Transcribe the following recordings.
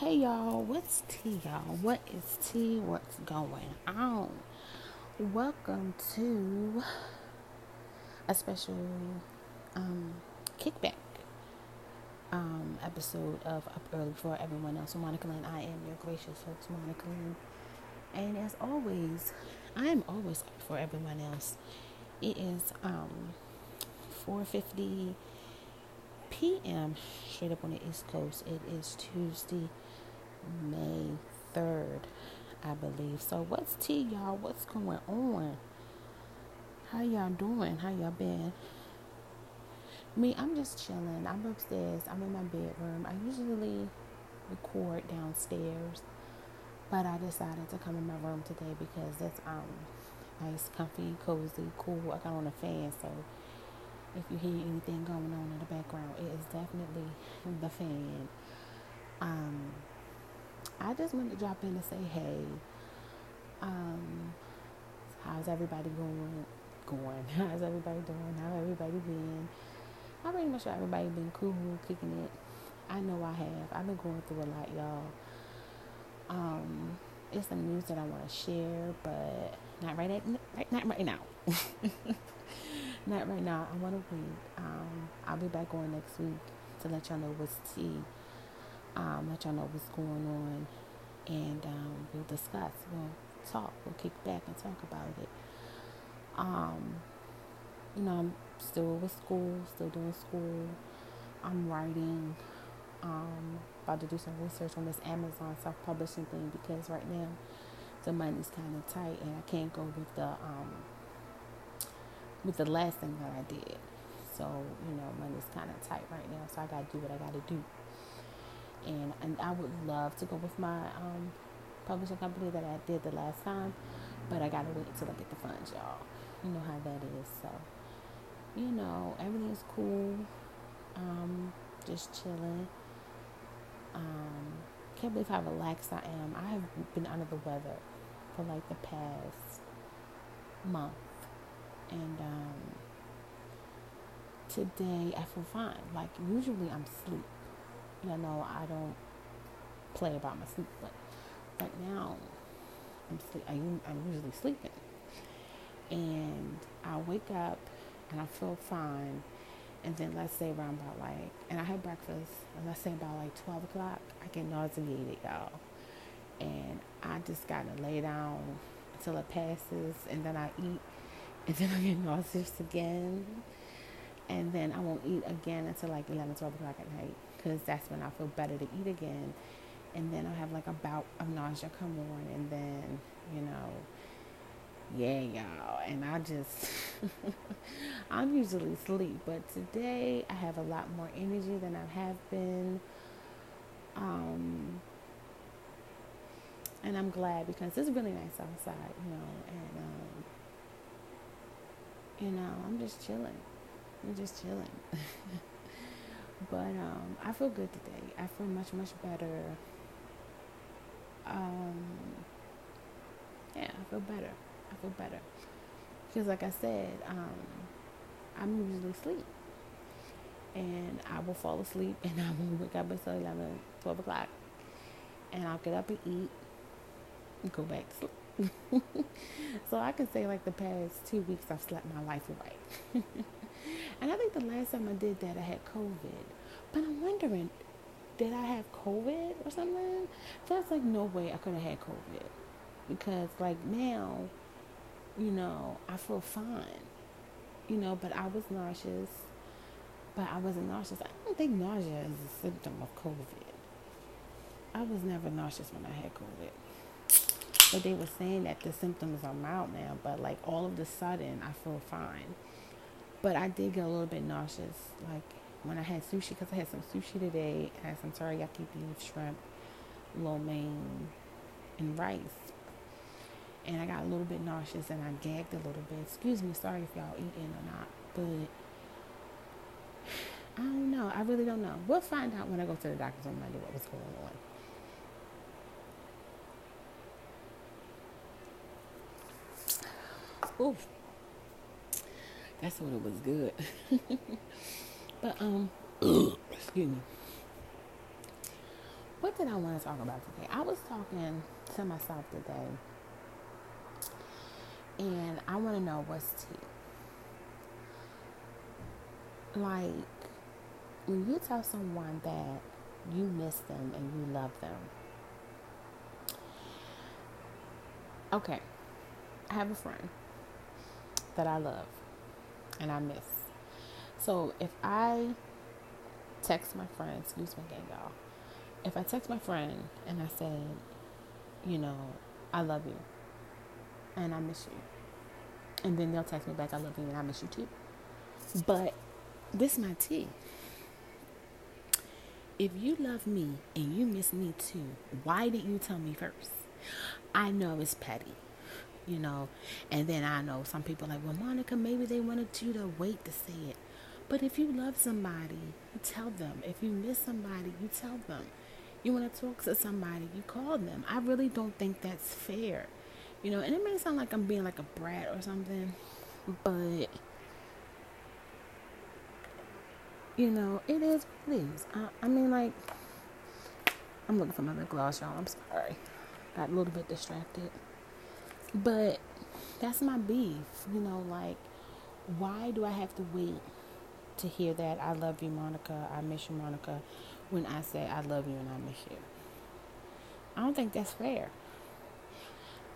Hey y'all, what's tea, y'all? What is tea? What's going on? Welcome to a special um, kickback um, episode of Up Early for everyone else. I'm Monica Lynn. I am your gracious host, Monica Lynn. And as always, I am always up for everyone else. It is um, 450 p.m. straight up on the East Coast. It is Tuesday, May 3rd, I believe. So, what's tea, y'all? What's going on? How y'all doing? How y'all been? Me, I'm just chilling. I'm upstairs. I'm in my bedroom. I usually record downstairs, but I decided to come in my room today because it's um nice, comfy, cozy, cool. I got on a fan, so if you hear anything going on in the background, it is definitely the fan. Um, I just wanted to drop in to say, hey, um, how's everybody going? Going? How's everybody doing? How everybody been? I'm pretty much sure everybody been cool, kicking it. I know I have. I've been going through a lot, y'all. Um, it's some news that I want to share, but not right at right, not right now. not right now. I want to wait. Um, I'll be back on next week to let y'all know what's tea. Um, let y'all know what's going on, and um, we'll discuss. We'll talk. We'll kick back and talk about it. Um, you know, I'm still with school, still doing school. I'm writing. Um, about to do some research on this Amazon self-publishing thing because right now the money's kind of tight, and I can't go with the um with the last thing that I did. So you know, money's kind of tight right now, so I gotta do what I gotta do. And and I would love to go with my um publishing company that I did the last time, but I gotta wait until I get the funds, y'all. You know how that is. So you know, everything's cool. Um, just chilling. Um, can't believe how relaxed I am. I have been under the weather for like the past month, and um, today I feel fine. Like usually I'm sleep. You know, I don't play about my sleep, but right now I'm sleep. I, I'm usually sleeping, and I wake up and I feel fine. And then let's say around about like, and I have breakfast, and let's say about like 12 o'clock, I get nauseated, y'all. And I just gotta lay down until it passes, and then I eat, and then I get nauseous again. And then I won't eat again until like 11, 12 o'clock at night, because that's when I feel better to eat again. And then I'll have like a bout of nausea come on, and then, you know, yeah, y'all. And I just, I'm usually asleep, but today I have a lot more energy than I have been. Um, and I'm glad because it's really nice outside, you know, and, um, you know, I'm just chilling. I'm just chilling. but um, I feel good today. I feel much, much better. Um, yeah, I feel better. I feel better. Because, like I said, um, I'm usually asleep. And I will fall asleep and I will wake up until 11, 12 o'clock. And I'll get up and eat and go back to sleep. so I can say, like, the past two weeks, I've slept my life away. and I think the last time I did that, I had COVID. But I'm wondering, did I have COVID or something? That's like no way I could have had COVID. Because, like, now, you know, I feel fine, you know, but I was nauseous, but I wasn't nauseous. I don't think nausea is a symptom of COVID. I was never nauseous when I had COVID. But they were saying that the symptoms are mild now, but like all of a sudden I feel fine. But I did get a little bit nauseous, like when I had sushi, because I had some sushi today. I had some teriyaki beef, shrimp, lo mein, and rice and I got a little bit nauseous and I gagged a little bit. Excuse me, sorry if y'all eating or not, but I don't know. I really don't know. We'll find out when I go to the doctor's on Monday what was going on. Oof. That's when it was good. but um excuse me. what did I want to talk about today? I was talking to myself today, and I want to know what's tea. Like, when you tell someone that you miss them and you love them, okay, I have a friend that I love and I miss. So if I text my friend, excuse me again, y'all. If I text my friend and I say, you know, I love you and I miss you, and then they'll text me back, I love you and I miss you too. But this is my tea. If you love me and you miss me too, why didn't you tell me first? I know it's petty, you know, and then I know some people like, well, Monica, maybe they wanted you to wait to say it. But if you love somebody, you tell them. If you miss somebody, you tell them. You want to talk to somebody, you call them. I really don't think that's fair. You know, and it may sound like I'm being like a brat or something, but you know, it is is. I, I mean, like, I'm looking for my lip gloss, y'all. I'm sorry. Got a little bit distracted. But that's my beef. You know, like, why do I have to wait to hear that I love you, Monica, I miss you, Monica, when I say I love you and I miss you. I don't think that's fair.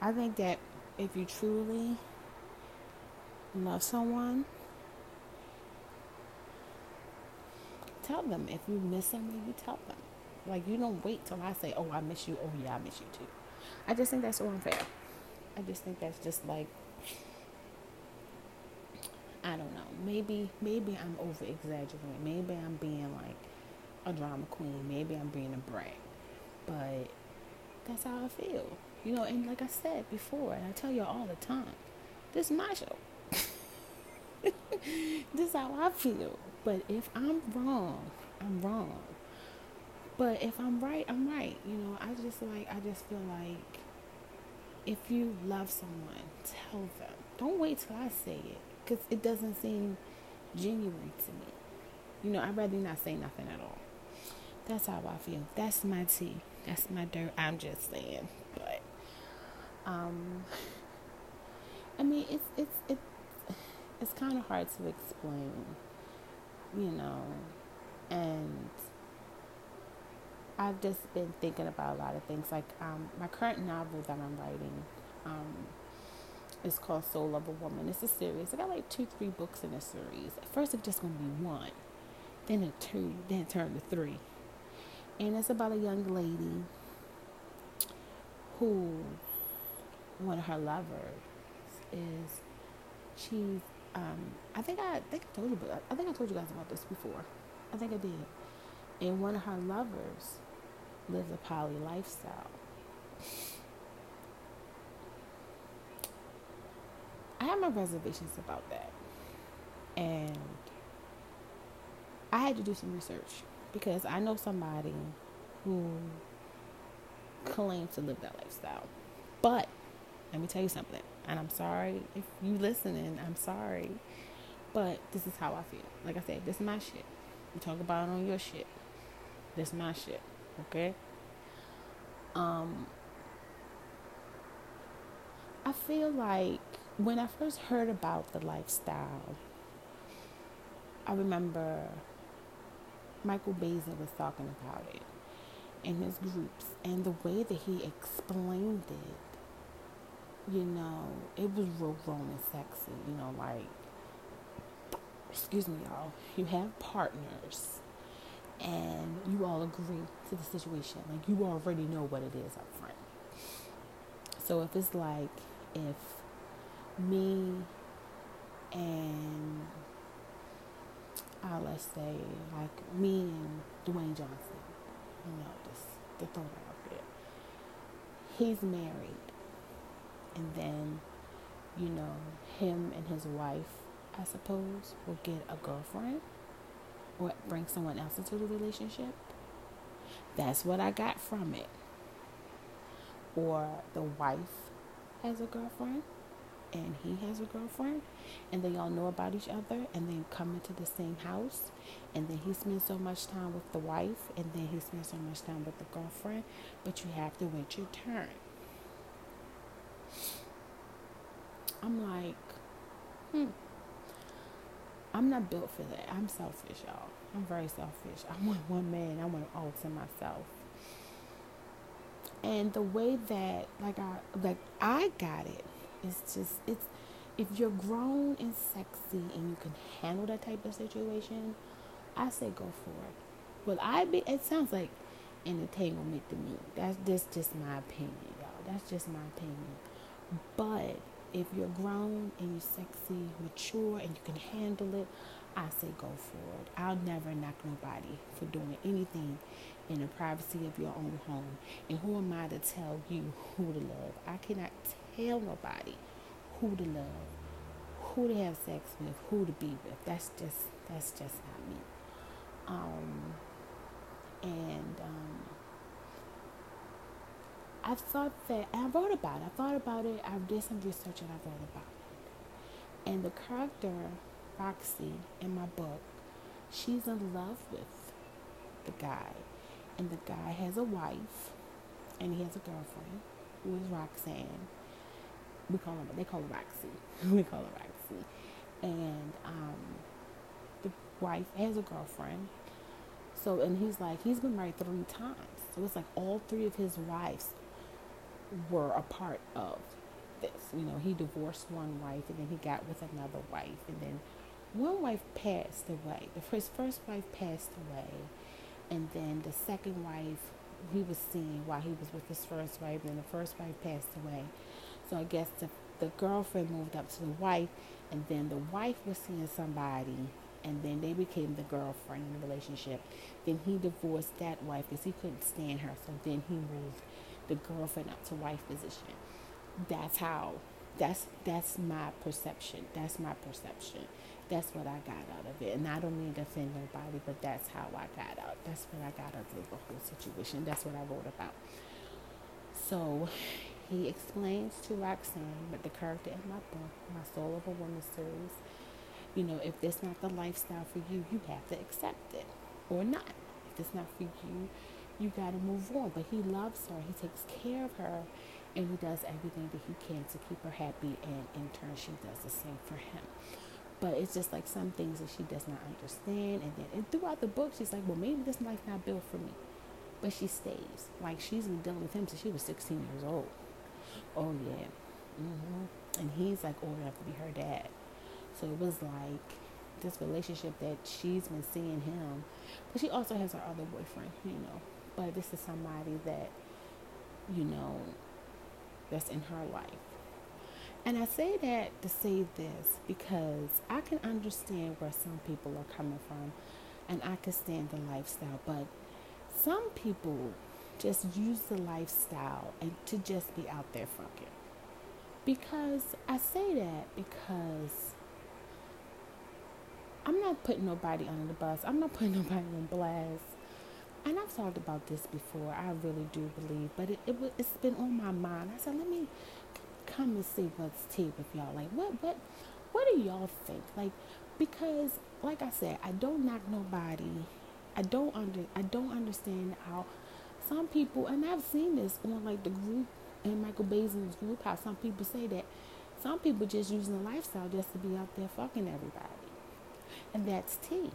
I think that if you truly love someone, tell them. If you miss someone, you tell them. Like you don't wait till I say, "Oh, I miss you." Oh, yeah, I miss you too. I just think that's so unfair. I just think that's just like I don't know. Maybe maybe I'm over exaggerating. Maybe I'm being like a drama queen. Maybe I'm being a brat. But that's how I feel. You know, and like I said before, and I tell you all all the time, this is my show. this is how I feel. But if I'm wrong, I'm wrong. But if I'm right, I'm right. You know, I just like I just feel like if you love someone, tell them. Don't wait till I say it because it doesn't seem genuine to me. You know, I'd rather not say nothing at all. That's how I feel. That's my tea. That's my dirt. I'm just saying, but um, I mean, it's it's it's it's kind of hard to explain, you know, and I've just been thinking about a lot of things. Like um, my current novel that I'm writing. Um, it's called Soul of a Woman. It's a series. I got like two, three books in a series. At first, it was just going to be one, then a two, then it turned to three. And it's about a young lady who one of her lovers is she's um I think I, I think I told you but I think I told you guys about this before. I think I did. And one of her lovers lives a poly lifestyle. I have my reservations about that. And I had to do some research because I know somebody who claims to live that lifestyle. But let me tell you something, and I'm sorry if you listening, I'm sorry. But this is how I feel. Like I said, this is my shit. You talk about it on your shit. This is my shit. Okay? Um I feel like when I first heard about the lifestyle, I remember Michael Baisden was talking about it in his groups, and the way that he explained it, you know, it was real grown and sexy. You know, like, excuse me, y'all, you have partners and you all agree to the situation. Like, you already know what it is up front. So if it's like, if me and I uh, let's say like me and Dwayne Johnson, you know, just to throw out there. He's married, and then you know him and his wife, I suppose, will get a girlfriend or bring someone else into the relationship. That's what I got from it. Or the wife has a girlfriend and he has a girlfriend and they all know about each other and then come into the same house and then he spends so much time with the wife and then he spends so much time with the girlfriend but you have to wait your turn i'm like hmm i'm not built for that i'm selfish y'all i'm very selfish i want one man i want all to myself and the way that like i like i got it it's just it's if you're grown and sexy and you can handle that type of situation, I say go for it. Well, I be it sounds like entanglement to me. That's just just my opinion, y'all. That's just my opinion. But if you're grown and you're sexy, mature, and you can handle it, I say go for it. I'll never knock nobody for doing anything in the privacy of your own home. And who am I to tell you who to love? I cannot tell nobody who to love, who to have sex with, who to be with. That's just that's just not me. Um, and um, I thought that and I wrote about it. I thought about it. I did some research and I wrote about it. And the character Roxy in my book, she's in love with the guy, and the guy has a wife, and he has a girlfriend who is Roxanne we call her they call her Roxy. we call her Roxy. And um, the wife has a girlfriend. So and he's like he's been married three times. So it's like all three of his wives were a part of this. You know, he divorced one wife and then he got with another wife and then one wife passed away. First first wife passed away and then the second wife he was seeing while he was with his first wife, and then the first wife passed away. So I guess the, the girlfriend moved up to the wife, and then the wife was seeing somebody, and then they became the girlfriend in the relationship. Then he divorced that wife because he couldn't stand her. So then he moved the girlfriend up to wife position. That's how. That's that's my perception. That's my perception. That's what I got out of it. And I don't mean to offend nobody, but that's how I got out. That's what I got out of the whole situation. That's what I wrote about. So he explains to Roxanne, but the character in my book, My Soul of a Woman series, you know, if this not the lifestyle for you, you have to accept it or not. If it's not for you, you got to move on. But he loves her, he takes care of her, and he does everything that he can to keep her happy, and in turn, she does the same for him. But it's just like some things that she does not understand, and then and throughout the book, she's like, "Well, maybe this life not built for me," but she stays. Like she's been dealing with him since she was 16 years old. Oh yeah. Mm-hmm. And he's like old enough to be her dad. So it was like this relationship that she's been seeing him, but she also has her other boyfriend, you know. But this is somebody that, you know, that's in her life. And I say that to say this because I can understand where some people are coming from and I can stand the lifestyle, but some people just use the lifestyle and to just be out there fucking. Because I say that because I'm not putting nobody under the bus. I'm not putting nobody on blast. And I've talked about this before. I really do believe, but it, it it's been on my mind. I said, let me come and see what's tea with y'all. Like, what what what do y'all think? Like, because like I said, I don't knock nobody. I don't under I don't understand how some people, and I've seen this on like the group and Michael Baisden's group, how some people say that some people just using the lifestyle just to be out there fucking everybody. And that's tea.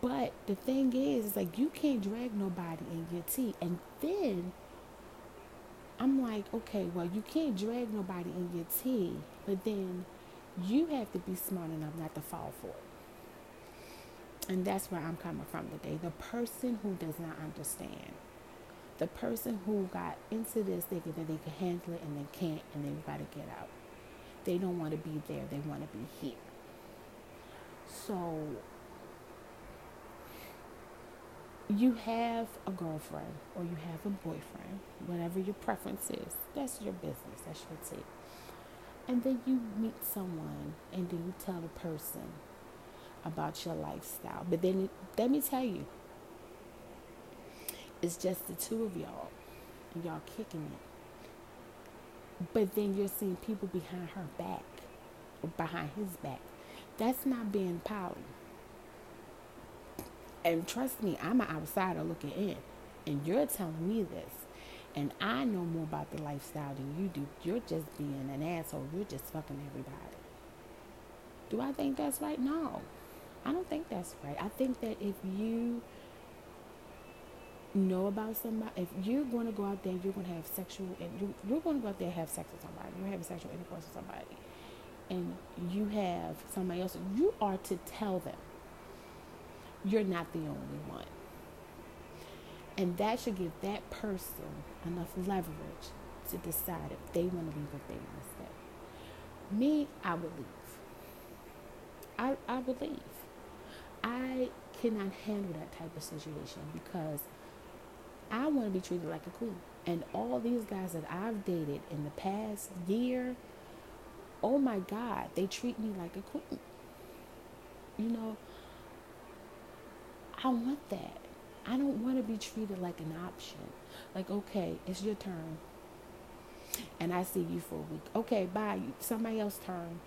But the thing is, it's like you can't drag nobody in your tea. And then I'm like, okay, well, you can't drag nobody in your tea, but then you have to be smart enough not to fall for it. And that's where I'm coming from today. The person who does not understand. The person who got into this thinking that they can handle it and they can't and they've got to get out. They don't want to be there, they want to be here. So you have a girlfriend or you have a boyfriend, whatever your preference is, that's your business, that's your take. And then you meet someone and then you tell the person, about your lifestyle. But then let me tell you, it's just the two of y'all and y'all kicking it. But then you're seeing people behind her back, or behind his back. That's not being poly. And trust me, I'm an outsider looking in. And you're telling me this. And I know more about the lifestyle than you do. You're just being an asshole. You're just fucking everybody. Do I think that's right? No. I don't think that's right. I think that if you know about somebody, if you're going to go out there, you're going to have sexual, and you're, you're going to go out there and have sex with somebody, you're having sexual intercourse with somebody, and you have somebody else, you are to tell them you're not the only one. And that should give that person enough leverage to decide if they want to leave if they want to stay. Me, I would leave. I, I would leave. I cannot handle that type of situation because I want to be treated like a queen. And all these guys that I've dated in the past year, oh my God, they treat me like a queen. You know, I want that. I don't want to be treated like an option. Like, okay, it's your turn. And I see you for a week. Okay, bye. Somebody else turn.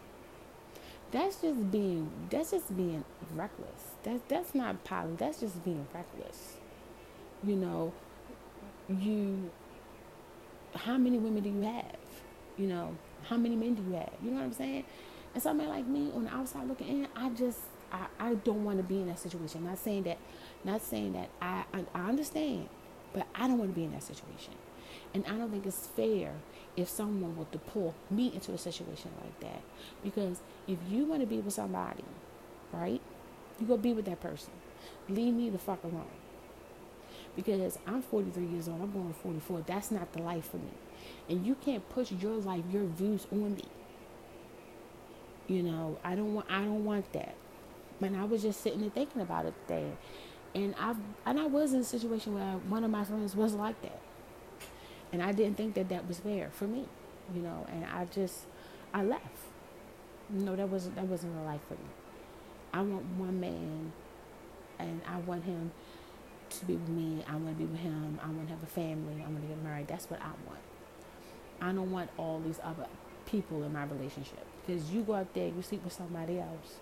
That's just being that's just being reckless. That's that's not poly. That's just being reckless. You know, you how many women do you have? You know, how many men do you have? You know what I'm saying? And somebody like me on the outside looking in, I just I, I don't want to be in that situation. I'm not saying that not saying that I, I I understand, but I don't want to be in that situation. And I don't think it's fair if someone were to pull me into a situation like that. Because if you want to be with somebody, right, you go be with that person. Leave me the fuck alone because I'm 43 years old. I'm going 44. That's not the life for me. And you can't push your life, your views on me. You know, I don't want I don't want that. And I was just sitting and thinking about it today. And I and I was in a situation where one of my friends was like that. And I didn't think that that was fair for me, you know, and I just I left. No, that wasn't that wasn't a life for me. I want one man and I want him to be with me. I want to be with him. I want to have a family. I want to get married. That's what I want. I don't want all these other people in my relationship. Because you go out there, you sleep with somebody else.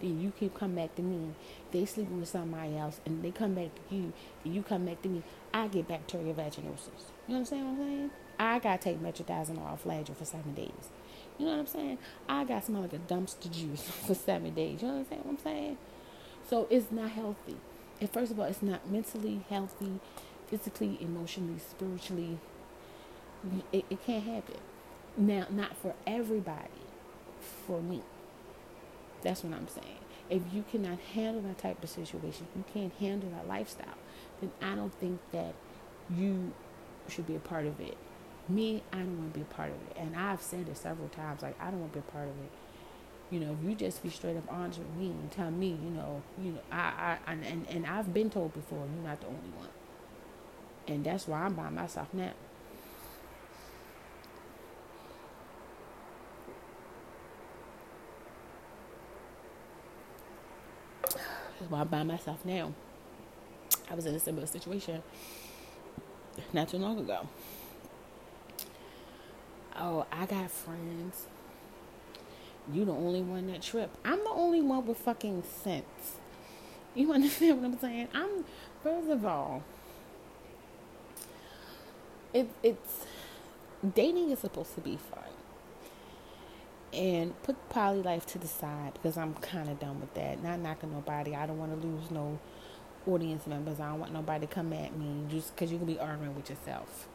Then you keep coming back to me. They sleeping with somebody else, and they come back to you, and you come back to me. I get bacterial vaginosis. You understand what I'm saying? I gotta take metronidazole off Flagyl for seven days. You know what I'm saying? I got smell like a dumpster juice for seven days. You understand what I'm saying? So it's not healthy and first of all, it's not mentally healthy, physically, emotionally, spiritually. It, it can't happen. Now, not for everybody, for me. That's what I'm saying. If you cannot handle that type of situation, you can't handle that lifestyle, then I don't think that you should be a part of it. Me, I don't want to be a part of it. And I've said it several times, like, I don't want to be a part of it you know, if you just be straight up honest with me and tell me, you know, you know, I, I, and, and I've been told before, you're not the only one. And that's why I'm by myself now. Why I'm by myself now. I was in a similar situation not too long ago. Oh, I got friends you the only one that trip. I'm the only one with fucking sense. You understand what I'm saying? I'm first of all, it, it's dating is supposed to be fun. And put poly life to the side because I'm kind of done with that. Not knocking nobody. I don't want to lose no audience members. I don't want nobody to come at me just because you can be arguing with yourself.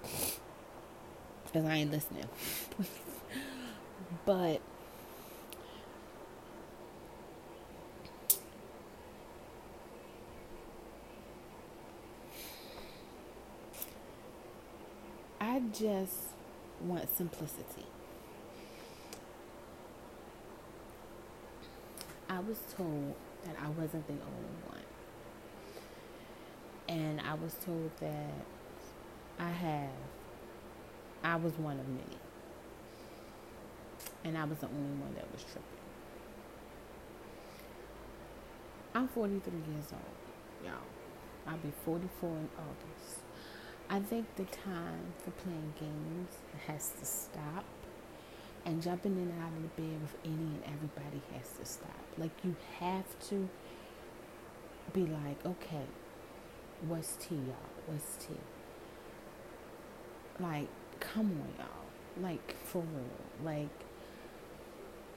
Because I ain't listening. but I just want simplicity. I was told that I wasn't the only one. And I was told that I have, I was one of many. And I was the only one that was tripping. I'm 43 years old, y'all. I'll be 44 in August. I think the time for playing games has to stop. And jumping in and out of the bed with any and everybody has to stop. Like, you have to be like, okay, what's tea, y'all? What's tea? Like, come on, y'all. Like, for real. Like,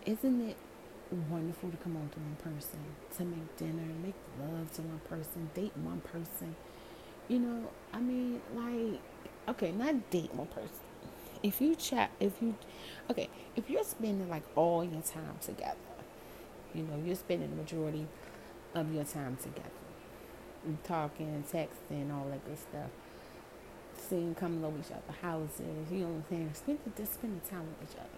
isn't it wonderful to come home to one person, to make dinner, make love to one person, date one person? You know, I mean, like, okay, not date one person. If you chat, if you, okay, if you're spending like all your time together, you know, you're spending the majority of your time together, talking, texting, all that good stuff seeing coming over each other's houses, you know what I'm saying? Spend just spending time with each other.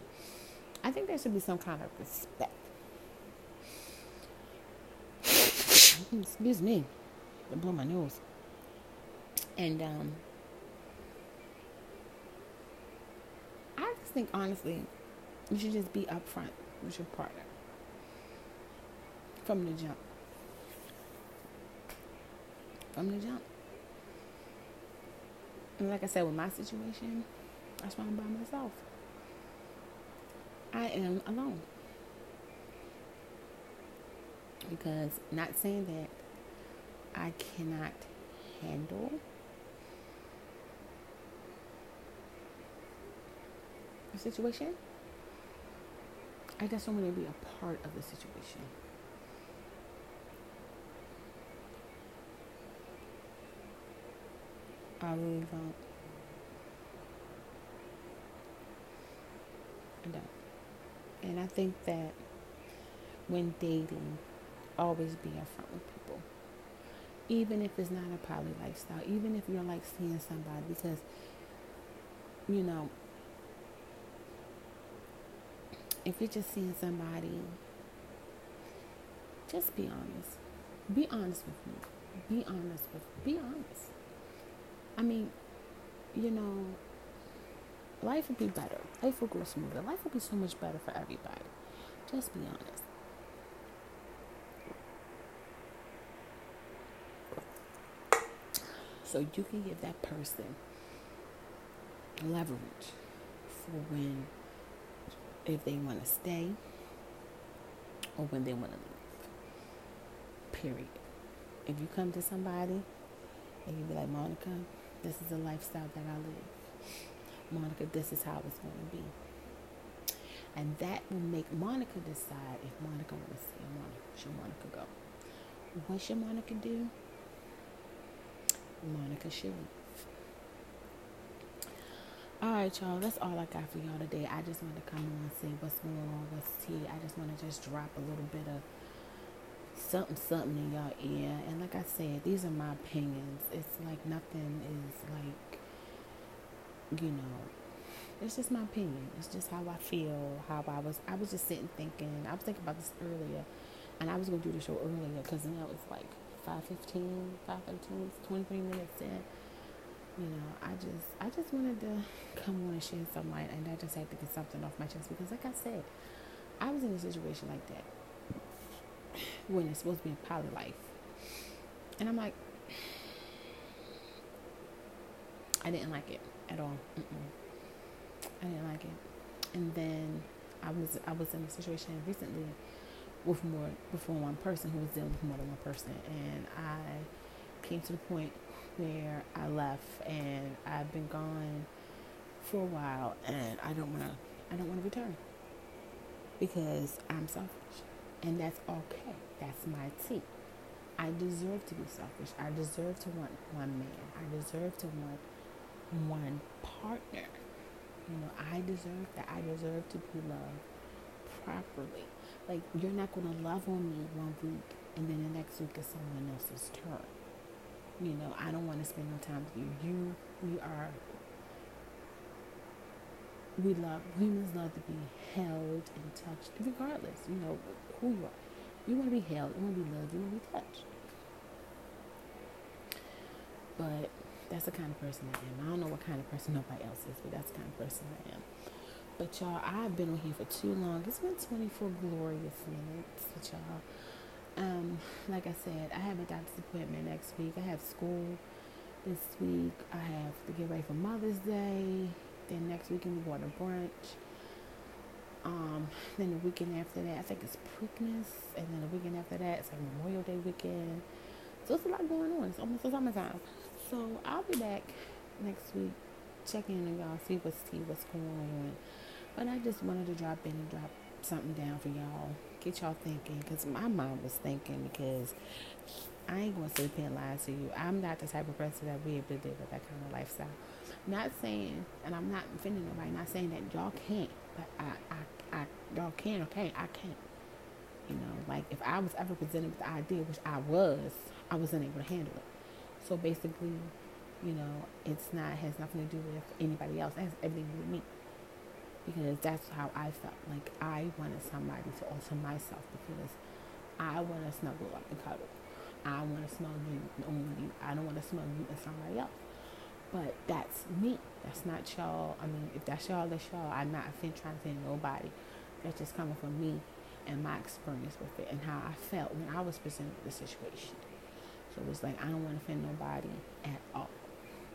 I think there should be some kind of respect. Excuse me. I blow my nose. And um I just think honestly, you should just be upfront with your partner. From the jump. From the jump. And like I said, with my situation, that's why I'm by myself. I am alone. Because, not saying that I cannot handle a situation, I just don't want to be a part of the situation. I really don't. I don't. And I think that when dating, always be upfront with people. Even if it's not a poly lifestyle, even if you're like seeing somebody, because, you know, if you're just seeing somebody, just be honest. Be honest with me. Be honest with be honest. I mean, you know, life would be better. Life would go smoother. Life would be so much better for everybody. Just be honest. So you can give that person leverage for when, if they want to stay or when they want to leave. Period. If you come to somebody and you be like, Monica, this is the lifestyle that I live. Monica, this is how it's going to be. And that will make Monica decide if Monica wants to stay or Monica, should Monica go. What should Monica do? Monica should. All right, y'all. That's all I got for y'all today. I just want to come on and say what's going on, what's tea. I just want to just drop a little bit of something something in y'all ear and like i said these are my opinions it's like nothing is like you know it's just my opinion it's just how i feel how i was i was just sitting thinking i was thinking about this earlier and i was going to do the show earlier because know it's like 5.15 5.15 23 minutes in you know i just i just wanted to come on and share some light and i just had to get something off my chest because like i said i was in a situation like that when it's supposed to be a poly life. And I'm like, I didn't like it at all. Mm-mm. I didn't like it. And then I was I was in a situation recently with more before one person who was dealing with more than one person, and I came to the point where I left, and I've been gone for a while, and I don't want to I don't want to return because I'm selfish, and that's okay. That's my tea. I deserve to be selfish. I deserve to want one man. I deserve to want one partner. You know, I deserve that. I deserve to be loved properly. Like, you're not going to love on me one week and then the next week is someone else's turn. You know, I don't want to spend no time with you. You, we are, we love, humans love to be held and touched, regardless, you know, who you are. You want to be held, you want to be loved, you want to be touched. But that's the kind of person I am. I don't know what kind of person nobody else is, but that's the kind of person I am. But y'all, I've been on here for too long. It's been 24 glorious minutes with y'all. Um, like I said, I have a doctor's appointment next week. I have school This week I have to get ready for Mother's Day. Then next weekend we going to brunch. Um, then the weekend after that, I think it's Preakness, and then the weekend after that, it's like Memorial Day weekend. So it's a lot going on. It's almost the summertime. So I'll be back next week, check in on y'all, see what's see what's going on. But I just wanted to drop in and drop something down for y'all, get y'all thinking, because my mind was thinking. Because I ain't gonna sit and lie to you. I'm not the type of person that be able to live with that kind of lifestyle. Not saying, and I'm not offending nobody. Not saying that y'all can't, but I, I, I, y'all can or can't. I can't. You know, like if I was ever presented with the idea, which I was, I wasn't able to handle it. So basically, you know, it's not has nothing to do with anybody else. It has everything to do with me. Because that's how I felt. Like I wanted somebody to alter myself because I want to snuggle up and cuddle. I want to smell you on you. I don't want to smell you and somebody else. But that's me. That's not y'all. I mean, if that's y'all, that's y'all. I'm not trying to offend nobody. That's just coming from me and my experience with it and how I felt when I was presented with the situation. So it was like, I don't want to offend nobody at all.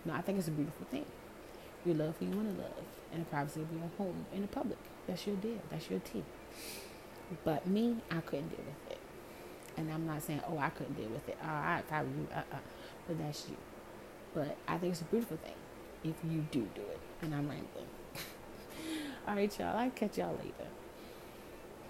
No, I think it's a beautiful thing. You love who you want to love in the privacy of your home, in the public. That's your deal. That's your tea. But me, I couldn't deal with it. And I'm not saying, oh, I couldn't deal with it. Oh, I, if I were you, uh-uh. But that's you. But I think it's a beautiful thing if you do do it. And I'm rambling. All right, y'all. I'll catch y'all later.